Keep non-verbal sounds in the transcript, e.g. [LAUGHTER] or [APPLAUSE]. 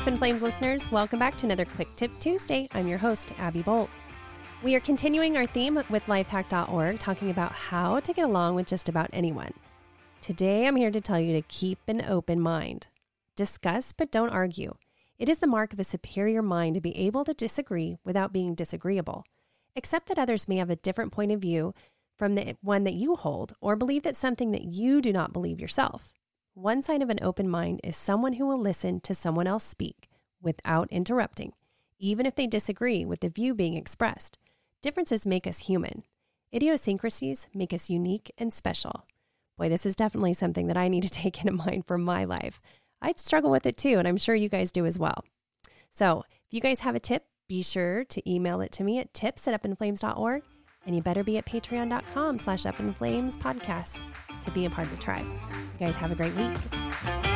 Flames listeners, welcome back to another Quick Tip Tuesday. I'm your host, Abby Bolt. We are continuing our theme with lifehack.org, talking about how to get along with just about anyone. Today, I'm here to tell you to keep an open mind. Discuss, but don't argue. It is the mark of a superior mind to be able to disagree without being disagreeable. Accept that others may have a different point of view from the one that you hold, or believe that something that you do not believe yourself. One sign of an open mind is someone who will listen to someone else speak without interrupting, even if they disagree with the view being expressed. Differences make us human. Idiosyncrasies make us unique and special. Boy, this is definitely something that I need to [LAUGHS] take into mind for my life. I'd struggle with it too, and I'm sure you guys do as well. So, if you guys have a tip, be sure to email it to me at tips at upinflames.org, and you better be at patreon.com slash upinflamespodcast to be a part of the tribe. You guys have a great week.